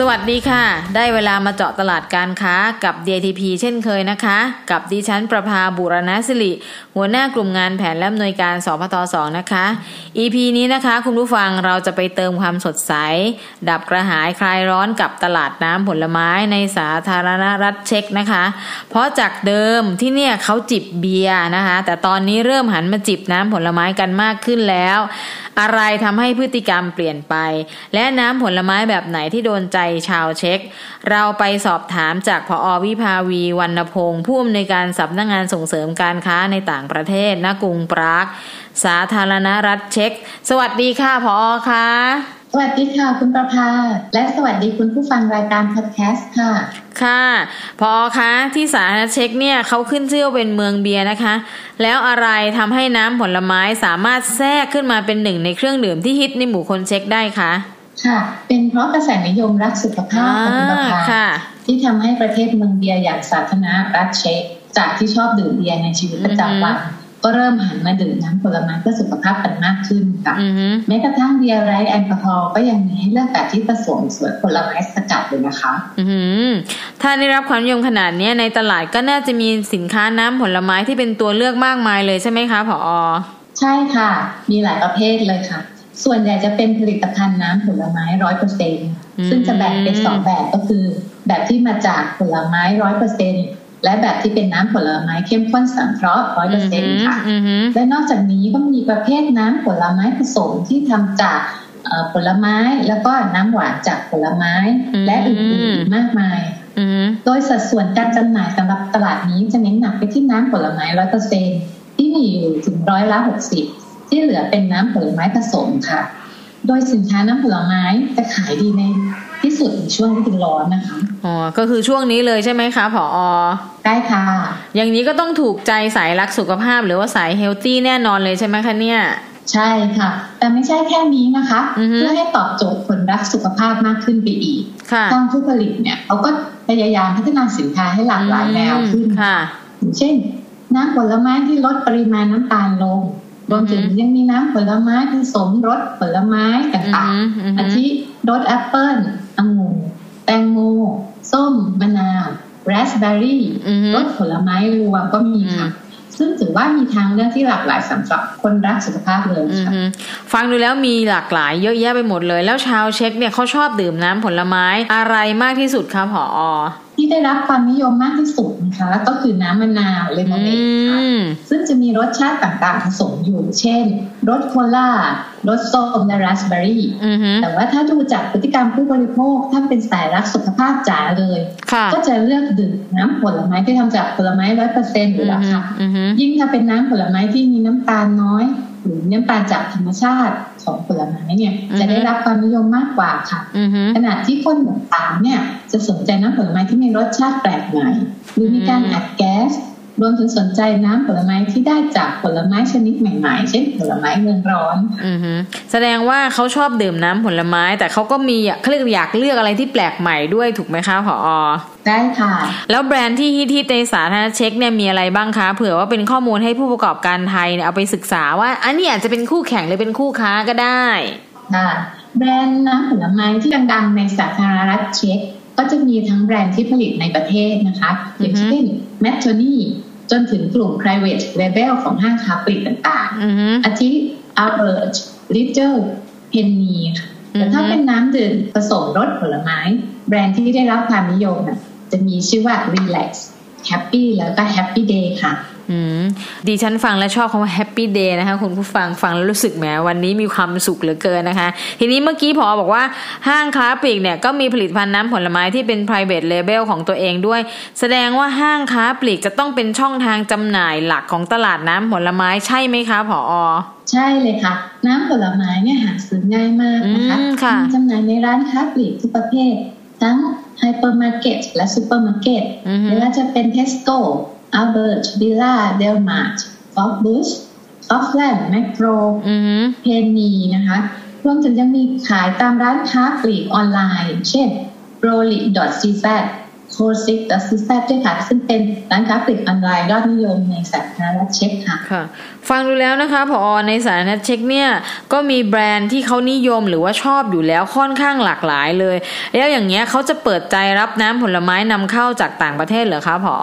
สวัสดีค่ะ ได้เวลามาเจาะตลาดการค้ากับ DTP เช่นเคยนะคะ กับดิฉันประภาบุรณสิริ หัวหน้ากลุ่มงานแผนและอำนวยการสพท2นะคะ EP นี้นะคะ คุณผู้ฟังเราจะไปเติมความสดใส ดับกระหายคลายร้อนกับตลาดน้ำผลไม้ในสาธารณรัฐเช็กนะคะ เพราะจากเดิมที่เนี่ยเขาจิบเบียร์นะคะ แต่ตอนนี้เริ่มหันมาจิบน้ำผลไม้กันมากขึ้นแล้ว อะไรทำให้พฤติกรรมเปลี่ยนไป และน้ำผลไม้แบบไหนที่โดนใจชาวเช็ก เราไปสอบถามจากพออวิภาวีวรรณพงศ์ผู้อำนวยการสำนักงงานส่งเสริมการค้าในต่างประเทศณกรุงปราก สาธารณรัฐเช็ก สวัสดีค่ะพออค่ะ วัสดีค่ะคุณประภา และสวัสดีคุณผู้ฟังรายการพอดแคสต์ค่ะ ค่ะ พอคะที่สาธารณเช็กเนี่ยเขาขึ้นชื่อเป็นเมืองเบียร์นะคะ แล้วอะไรทำให้น้ำผลไม้สามารถแทรกขึ้นมาเป็นหนึ่งในเครื่องดื่มที่ฮิตในหมู่คนเช็กได้คะค่ะ เป็นเพราะกระแสนิยมรักสุขภาพของประภาที่ทำให้ประเทศเมืองเบียร์อย่างสาธารณรัฐเช็กจากที่ชอบดื่มเบียร์ในชีวิตประจำวัน ก็เริ่มหันมาดื่มน้ำผลไม้เพื่อสุขภาพกันมากขึ้นค่ะแม้กระทั่งเบียร์ไร้แอลกอฮอล์ก็ยังมีให้เลือกแบบที่ผสมส่วนผลไม้สกัดเลยนะคะถ้าได้รับความนิยมขนาดนี้ในตลาดก็น่าจะมีสินค้าน้ำผลไม้ที่เป็นตัวเลือกมากมายเลยใช่ไหมคะผอใช่ค่ะ มีหลายประเภทเลยค่ะ ส่วนใหญ่จะเป็นผลิตภัณฑ์น้ำผลไม้ร้อยเปอร์เซ็นซึ่งจะแบ่งเป็นสองแบบก็คือ แบบที่มาจากผลไม้ร้อยเปอร์เซ็น และแบบที่เป็นน้ำผลไม้เข้มข้นสังเคราะห์ร้อยเปอร์เซ็นต์ค่ะ และนอกจากนี้ก็มีประเภทน้ำผลไม้ผสมที่ทำจากผลไม้แล้วก็น้ำหวานจากผลไม้และอื่นๆมากมายโดยสัดส่วนการจำหน่ายสำหรับตลาดนี้จะเน้นหนักไปที่น้ำผลไม้ร้อยเปอร์เซ็นที่มีอยู่ถึงร้อยละหกสิบที่เหลือเป็นน้ำผลไม้ผสมค่ะ โดยสินค้าน้ำผลไม้จะขายดีในที่สุดในช่วงฤดูร้อนนะคะอ๋อก็คือช่วงนี้เลยใช่ไหมคะผอได้ค่ะ อย่างนี้ก็ต้องถูกใจสายรักสุขภาพ หรือว่าสายเฮลตี้แน่นอนเลยใช่ไหมคะเนี่ยใช่ค่ะ แต่ไม่ใช่แค่นี้นะคะ เพื่อให้ตอบโจทย์คนรักสุขภาพมากขึ้นไปอีกทางผู้ผลิตเนี่ยเขาก็พยายามพัฒนาสินค้าให้หลากหลายแนวขึ้นอย่างเช่น น้ำผลไม้ที่ลดปริมาณน้ำตาลลงรวมถึงยังมีน้ำผลไม้ผสมรสผลไม้ต่างๆอาทิรสแอปเปิล องุ่นแตงโม ส้ม มะนาวราสเบอร์รี่รสผลไม้รวมก็มีค่ะซึ่งถือว่ามีทางเลือกที่หลากหลายสำหรับคนรักสุขภาพเลยค่ะฟังดูแล้วมีหลากหลายเยอะแยะไปหมดเลย แล้วชาวเช็กเนี่ยเขาชอบดื่มน้ำผลไม้อะไรมากที่สุดคะผอ ที่ได้รับความนิยมมากที่สุดนะคะ ก็คือน้ำมะนาวเลมอนเอดค่ะซึ่งจะมีรสชาติต่างๆผสมอยู่ เช่นรสโคลารสส้มและราสเบอร์รี่แต่ว่าถ้าดูจากพฤติกรรมผู้บริโภคถ้าเป็นสายรักสุขภาพจ๋าเลย ก็จะเลือกดื่มน้ำผลไม้ที่ทำจากผลไม้ร้อยเปอร์เซ็นต์อยู่แล้วค่ะยิ่งถ้าเป็นน้ำผลไม้ที่มีน้ำตาลน้อย หรือน้ำตาลจากธรรมชาติของผลไม้เนี่ย จะได้รับความนิยมมากกว่าค่ะขณะที่คนต่างเนี่ยจะสนใจน้ำผลไม้ที่มีรสชาติแปลกใหม่หรือมีการอัดแก๊ส รวมถึงสนใจน้ำผลไม้ที่ได้จากผลไม้ชนิดใหม่ๆ เช่นผลไม้เมืองร้อนอือแสดงว่าเขาชอบดื่มน้ำผลไม้ แต่เขาก็มีเขาเรียกอยากเลือกอะไรที่แปลกใหม่ด้วยถูกไหมคะผอได้ค่ะ แล้วแบรนด์ที่ฮิตในสาธารณเช็คเนี่ยมีอะไรบ้างคะเผื่อว่าเป็นข้อมูลให้ผู้ประกอบการไทยเนี่ยเอาไปศึกษาว่า อันนี้อาจจะเป็นคู่แข่งหรือเป็นคู่ค้าก็ได้ค่ะแบรนด์น้ำผลไม้ที่ดังๆในสาธารณรัฐเช็กก็จะมีทั้งแบรนด์ที่ผลิตในประเทศนะคะอย่างเช่น Mattoni จนถึงกลุ่ม private label ของห้างค้าปลีกต่างๆอาทิ Albert Lidl Penny แต่ถ้าเป็นน้ำดื่มผสมรสผลไม้ แบรนด์ที่ได้รับความนิยมจะมีชื่อว่า Relax Happy แล้วก็ Happy Day ค่ะอืม ดิฉันฟังและชอบคำว่า Happy Day นะคะคุณผู้ฟังฟังแล้วรู้สึกแหมวันนี้มีความสุขเหลือเกินนะคะ ทีนี้เมื่อกี้พอบอกว่าห้างค้าปลีกเนี่ยก็มีผลิตภัณฑ์น้ำผลไม้ที่เป็น private label ของตัวเองด้วย แสดงว่าห้างค้าปลีกจะต้องเป็นช่องทางจำหน่ายหลักของตลาดน้ำผลไม้ใช่ไหมคะผอใช่เลยค่ะ น้ำผลไม้เนี่ยหาซื้อง่ายมากนะคะมีจำหน่ายในร้านค้าปลีกทุกประเภท ทั้งไฮเปอร์มาร์เก็ตและซูเปอร์มาร์เก็ตไม่ว่าจะเป็น Tesco Albert Billa Delmart เซกอล์ฟบูชKaufland Makro อือฮึ Penny นะคะรวมถึงยังมีขายตามร้านค้าปลีกออนไลน์ เช่น r o l i c z c o s i c c z ด้วยค่ะ ซึ่งเป็นร้านค้าปลีกออนไลน์ยอดนิยมในสาธารณรัฐเช็กค่ะค่ะ ฟังดูแล้วนะคะพอในสาธารณรัฐเช็กเนี่ยก็มีแบรนด์ที่เขานิยมหรือว่าชอบอยู่แล้วค่อนข้างหลากหลายเลย แล้วอย่างเงี้ยเขาจะเปิดใจรับน้ำผลไม้นำเข้าจากต่างประเทศเหรอคะพอ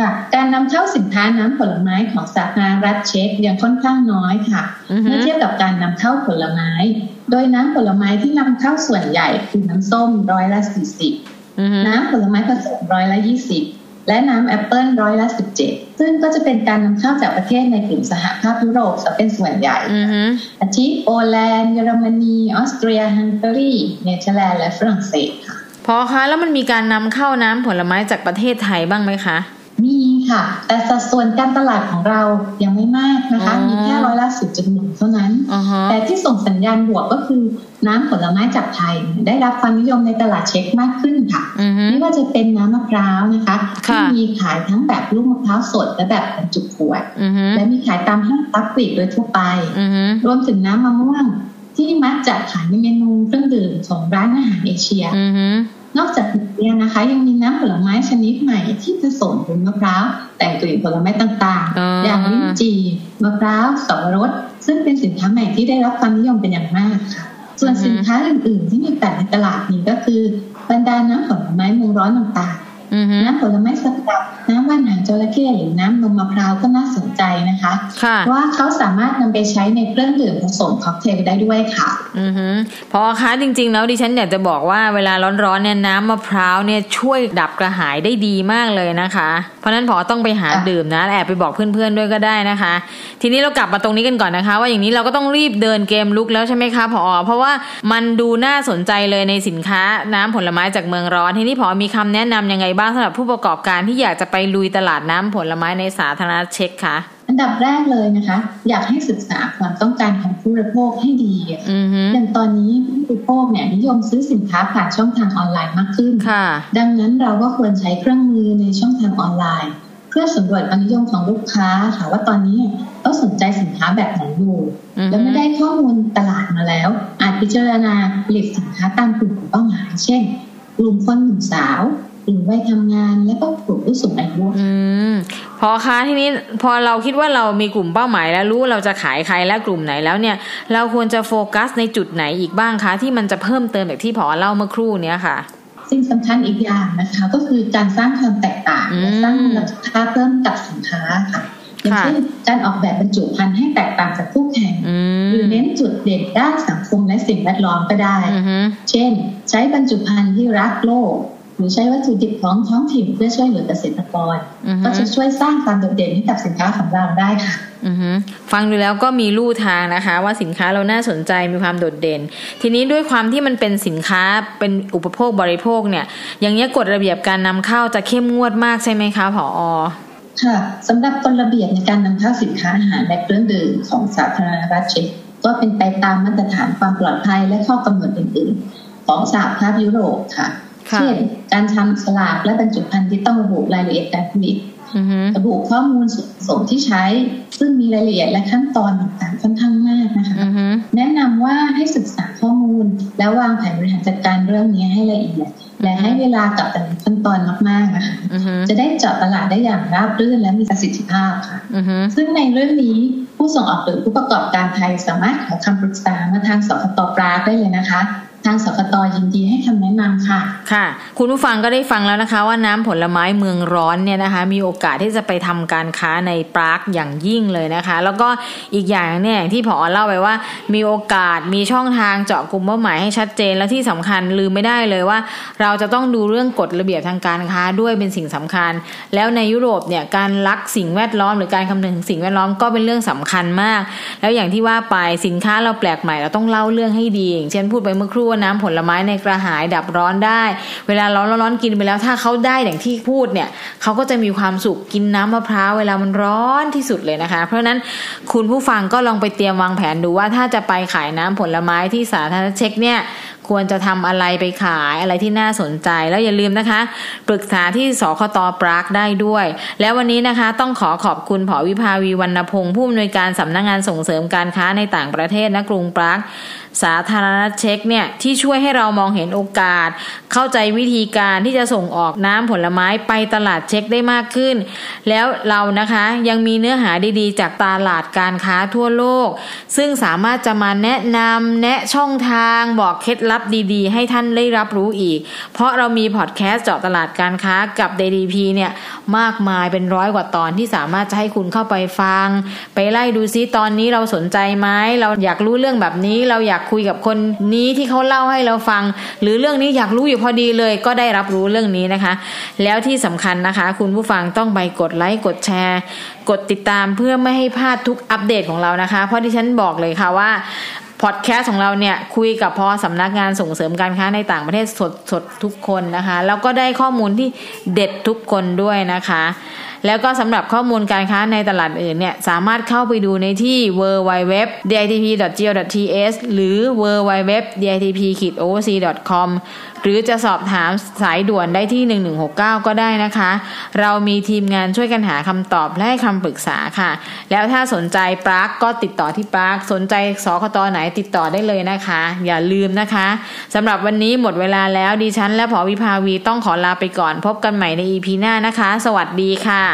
ค่ะการนำเข้าสินค้าน้ำผลไม้ของสาธารณรัฐเช็กยังค่อนข้างน้อยค่ะอือฮึเมื่อเทียบกับการนำเข้าผลไม้ โดยน้ำผลไม้ที่นำเข้าส่วนใหญ่คือน้ำส้มร้อยละสี่สิบอือฮึ น้ำผลไม้ผสมร้อยละยี่สิบและน้ำแอปเปิลร้อยละสิบเจ็ดซึ่งก็จะเป็นการนำเข้าจากประเทศในกลุ่มสหภาพยุโรปซะเป็นส่วนใหญ่อือฮึอาทิโปแลนด์เยอรมนี ออสเตรีย ฮังการี เนเธอร์แลนด์ และฝรั่งเศสสค่ะพอคะแล้วมันมีการนำเข้าน้ำผลไม้จากประเทศไทยบ้างไหมคะมี ค่ะ แต่สัดส่วนการตลาดของเรายังไม่มากนะคะอ๋อมีแค่ร้อยละสิบจุดหนึ่งเท่านั้นอือฮะแต่ที่ส่งสัญญาณบวกก็คือน้ำผลไม้จากไทย ได้รับความนิยมในตลาดเช็คมากขึ้นค่ะอือฮึไม่ว่าจะเป็นน้ำมะพร้าวนะคะค่ะที่มีขายทั้งแบบลูกมะพร้าวสดและแบบบรรจุขวดอือฮึและมีขายตามห้างซักปลีกโดยทั่วไปอือฮึรวมถึงน้ำมะม่วงที่มักจะขายในเมนูเครื่องดื่มของร้านอาหารเอเชียอือฮึ นอกจากนี้นะคะ ยังมีน้ำผลไม้ชนิดใหม่ที่ผสมผลมะพร้าวแต่งกลิ่นผลไม้ต่างอ๋อๆออย่างลิ้นจี่มะพร้าวสับปะรด ซึ่งเป็นสินค้าใหม่ที่ได้รับความนิยมเป็นอย่างมากค่ะส่วนสินค้าอื่นๆ ที่มีแต่ในตลาดนี้ก็คือบรรดาน้ำผลไม้เมืองร้อนต่างอือฮึๆ น้ำผลไม้สกัดน้ำว่านหางจระเข้หรือน้ำนมมะพร้าวก็น่าสนใจนะคะค่ะว่าเขาสามารถนำไปใช้ในเครื่องดื่มผสมค็อกเทลได้ด้วยค่ะ อือฮึพอคะจริง ๆ แล้วดิฉันอยากจะบอกว่าเวลาร้อนๆเนี่ยน้ำมะพร้าวเนี่ยช่วยดับกระหายได้ดีมากเลยนะคะ เพราะฉะนั้นพอต้องไปหาค่ะดื่มนะแอบไปบอกเพื่อนๆด้วยก็ได้นะคะ ทีนี้เรากลับมาตรงนี้กันก่อนนะคะ ว่าอย่างนี้เราก็ต้องรีบเดินเกมลุกแล้วใช่ไหมคะพอเพราะว่ามันดูน่าสนใจเลยในสินค้าน้ำผลไม้จากเมืองร้อน ทีนี้พอมีคำแนะนำยังไงบ้างสำหรับผู้ประกอบการที่อยากจะไปลุยตลาดน้ำผลไม้ในสาธารณรัฐเช็คคะอันดับแรกเลยนะคะ อยากให้ศึกษาความต้องการของผู้บริโภคให้ดีอะอือฮึอย่างตอนนี้ผู้บริโภคเนี่ยนิยมซื้อสินค้าผ่านช่องทางออนไลน์มากขึ้นค่ะดังนั้นเราก็ควรใช้เครื่องมือในช่องทางออนไลน์ เพื่อสำรวจความนิยมของลูกค้าค่ะว่าตอนนี้เขาสนใจสินค้าแบบไหนอยู่อือฮึแล้วไม่ได้ข้อมูลตลาดมาแล้ว อาจพิจารณาผลิตสินค้าตามกลุ่มเป้าหมายเช่น กลุ่มคนหนุ่มสาว กลุ่มวัยทำงานและก็กลุ่มผู้สูงอายุอืมพอคะทีนี้พอเราคิดว่าเรามีกลุ่มเป้าหมายแล้วรู้ว่าเราจะขายใครและกลุ่มไหนแล้วเนี่ย เราควรจะโฟกัสในจุดไหนอีกบ้างคะ ที่มันจะเพิ่มเติมแบบที่พอเล่าเมื่อครู่เนี้ยค่ะสิ่งสำคัญอีกอย่างนะคะ ก็คือการสร้างความแตกต่างอืมและสร้างมูลค่าเพิ่มกับสินค้าค่ะอย่างค่ะเช่นการออกแบบบรรจุภัณฑ์ให้แตกต่างจากคู่แข่งอืมหรือเน้นจุดเด่นด้านสังคมและสิ่งแวดล้อมก็ได้อือฮึเช่น ใช้บรรจุภัณฑ์ที่รักโลก หรือใช้วัตถุดิบของท้องถิ่นเพื่อช่วยเหลือเกษตรกรอือฮึก็จะช่วยสร้างความโดดเด่นให้กับสินค้าของเราได้ค่ะอือฮึฟังดูแล้วก็มีลู่ทางนะคะ ว่าสินค้าเราน่าสนใจมีความโดดเด่น ทีนี้ด้วยความที่มันเป็นสินค้าเป็นอุปโภคบริโภคเนี่ย อย่างเนี้ยกฎระเบียบการนำเข้าจะเข้มงวดมากใช่ไหมคะผอค่ะสำหรับกฎระเบียบในการนำเข้าสินค้าอาหารและเครื่องดื่มของสาธารณรัฐเช็กก็เป็นไปตามมาตรฐานความปลอดภัยและข้อกำหนดอื่น ๆ ของสหภาพยุโรปค่ะค่ะ เช่นการทำสลากและบรรจุภัณฑ์ที่ต้องระบุรายละเอียดการผลิตอือฮึระบุข้อมูลส่วนผสมที่ใช้ ซึ่งมีรายละเอียดและขั้นตอนต่างๆค่อนข้างมากนะคะอือฮึแนะนำว่าให้ศึกษาข้อมูล แล้ววางแผนบริหารจัดการเรื่องนี้ให้ละเอียด และให้เวลากับแต่ละขั้นตอนมากๆนะคะอือฮึจะได้เจาะตลาดได้อย่างราบรื่นและมีประสิทธิภาพค่ะอือฮึซึ่งในเรื่องนี้ผู้ส่งออกหรือผู้ประกอบการไทยสามารถขอคำปรึกษามาทางสคตปรากได้เลยนะคะ ทางสคตยินดีให้คำแนะนำค่ะ ค่ะ คุณผู้ฟังก็ได้ฟังแล้วนะคะ ว่าน้ำผลไม้เมืองร้อนเนี่ยนะคะ มีโอกาสที่จะไปทำการค้าในปรากอย่างยิ่งเลยนะคะ แล้วก็อีกอย่างเนี่ยอย่างที่ผอเล่าไปว่า มีโอกาสมีช่องทางเจาะกลุ่มเป้าหมายให้ชัดเจนและที่สำคัญลืมไม่ได้เลยว่า เราจะต้องดูเรื่องกฎระเบียบทางการค้าด้วยเป็นสิ่งสำคัญ แล้วในยุโรปเนี่ยการรักสิ่งแวดล้อมหรือการคำนึงถึงสิ่งแวดล้อมก็เป็นเรื่องสำคัญมาก แล้วอย่างที่ว่าไปสินค้าเราแปลกใหม่เราต้องเล่าเรื่องให้ดีอย่างเช่นพูดไปเมื่อครู่ว่าน้ำผลไม้ในกระหายดับร้อนได้ เวลาร้อนร้อนๆกินไปแล้วถ้าเขาได้อย่างที่พูดเนี่ยเขาก็จะมีความสุขกินน้ำมะพร้าวเวลามันร้อนที่สุดเลยนะคะ เพราะฉะนั้นคุณผู้ฟังก็ลองไปเตรียมวางแผนดูว่าถ้าจะไปขายน้ำผลไม้ที่สาธารณเช็กเนี่ยควรจะทำอะไรไปขายอะไรที่น่าสนใจแล้วอย่าลืมนะคะ ปรึกษาที่สคตปรากได้ด้วย แล้ววันนี้นะคะต้องขอขอบคุณผอวิภาวีวรรณพงศ์ผู้อำนวยการสำนักงงานส่งเสริมการค้าในต่างประเทศนะกรุงปราก สาธารณเช็คเนี่ยที่ช่วยให้เรามองเห็นโอกาส เข้าใจวิธีการที่จะส่งออกน้ำผลไม้ไปตลาดเช็คได้มากขึ้น แล้วเรานะคะยังมีเนื้อหาดีๆ จากตลาดการค้าทั่วโลก ซึ่งสามารถจะมาแนะนำแนะช่องทางบอกเคล็ดลับดีๆ ให้ท่านได้รับรู้อีก เพราะเรามีพอดแคสต์เจาะตลาดการค้ากับ DDP เนี่ยมากมายเป็นร้อยกว่าตอนที่สามารถจะให้คุณเข้าไปฟัง ไปไล่ดูซิตอนนี้เราสนใจไหมเราอยากรู้เรื่องแบบนี้เราอยากคุยกับคนนี้ที่เขาเล่าให้เราฟัง หรือเรื่องนี้อยากรู้อยู่พอดีเลย ก็ได้รับรู้เรื่องนี้นะคะ แล้วที่สำคัญนะคะ คุณผู้ฟังต้องไปกดไลค์กดแชร์ กดติดตามเพื่อไม่ให้พลาดทุกอัปเดตของเรานะคะ เพราะที่ฉันบอกเลยค่ะว่าพอดแคสต์ของเราเนี่ยคุยกับพอสำนักงานส่งเสริมการค้าในต่างประเทศสดสดทุกคนนะคะ แล้วก็ได้ข้อมูลที่เด็ดทุกคนด้วยนะคะ แล้วก็สำหรับข้อมูลการค้าในตลาดอื่นเนี่ยสามารถเข้าไปดูในที่ www.ditp.go.th หรือ www.ditp-oc.com หรือจะสอบถามสายด่วนได้ที่ 1169 ก็ได้นะคะ เรามีทีมงานช่วยกันหาคำตอบและให้คำปรึกษาค่ะ แล้วถ้าสนใจปลั๊กก็ติดต่อที่ปลั๊กสนใจสคตไหนติดต่อได้เลยนะคะ อย่าลืมนะคะสำหรับวันนี้หมดเวลาแล้วดิฉันและผอวิภาวีต้องขอลาไปก่อนพบกันใหม่ใน EP หน้านะคะ สวัสดีค่ะ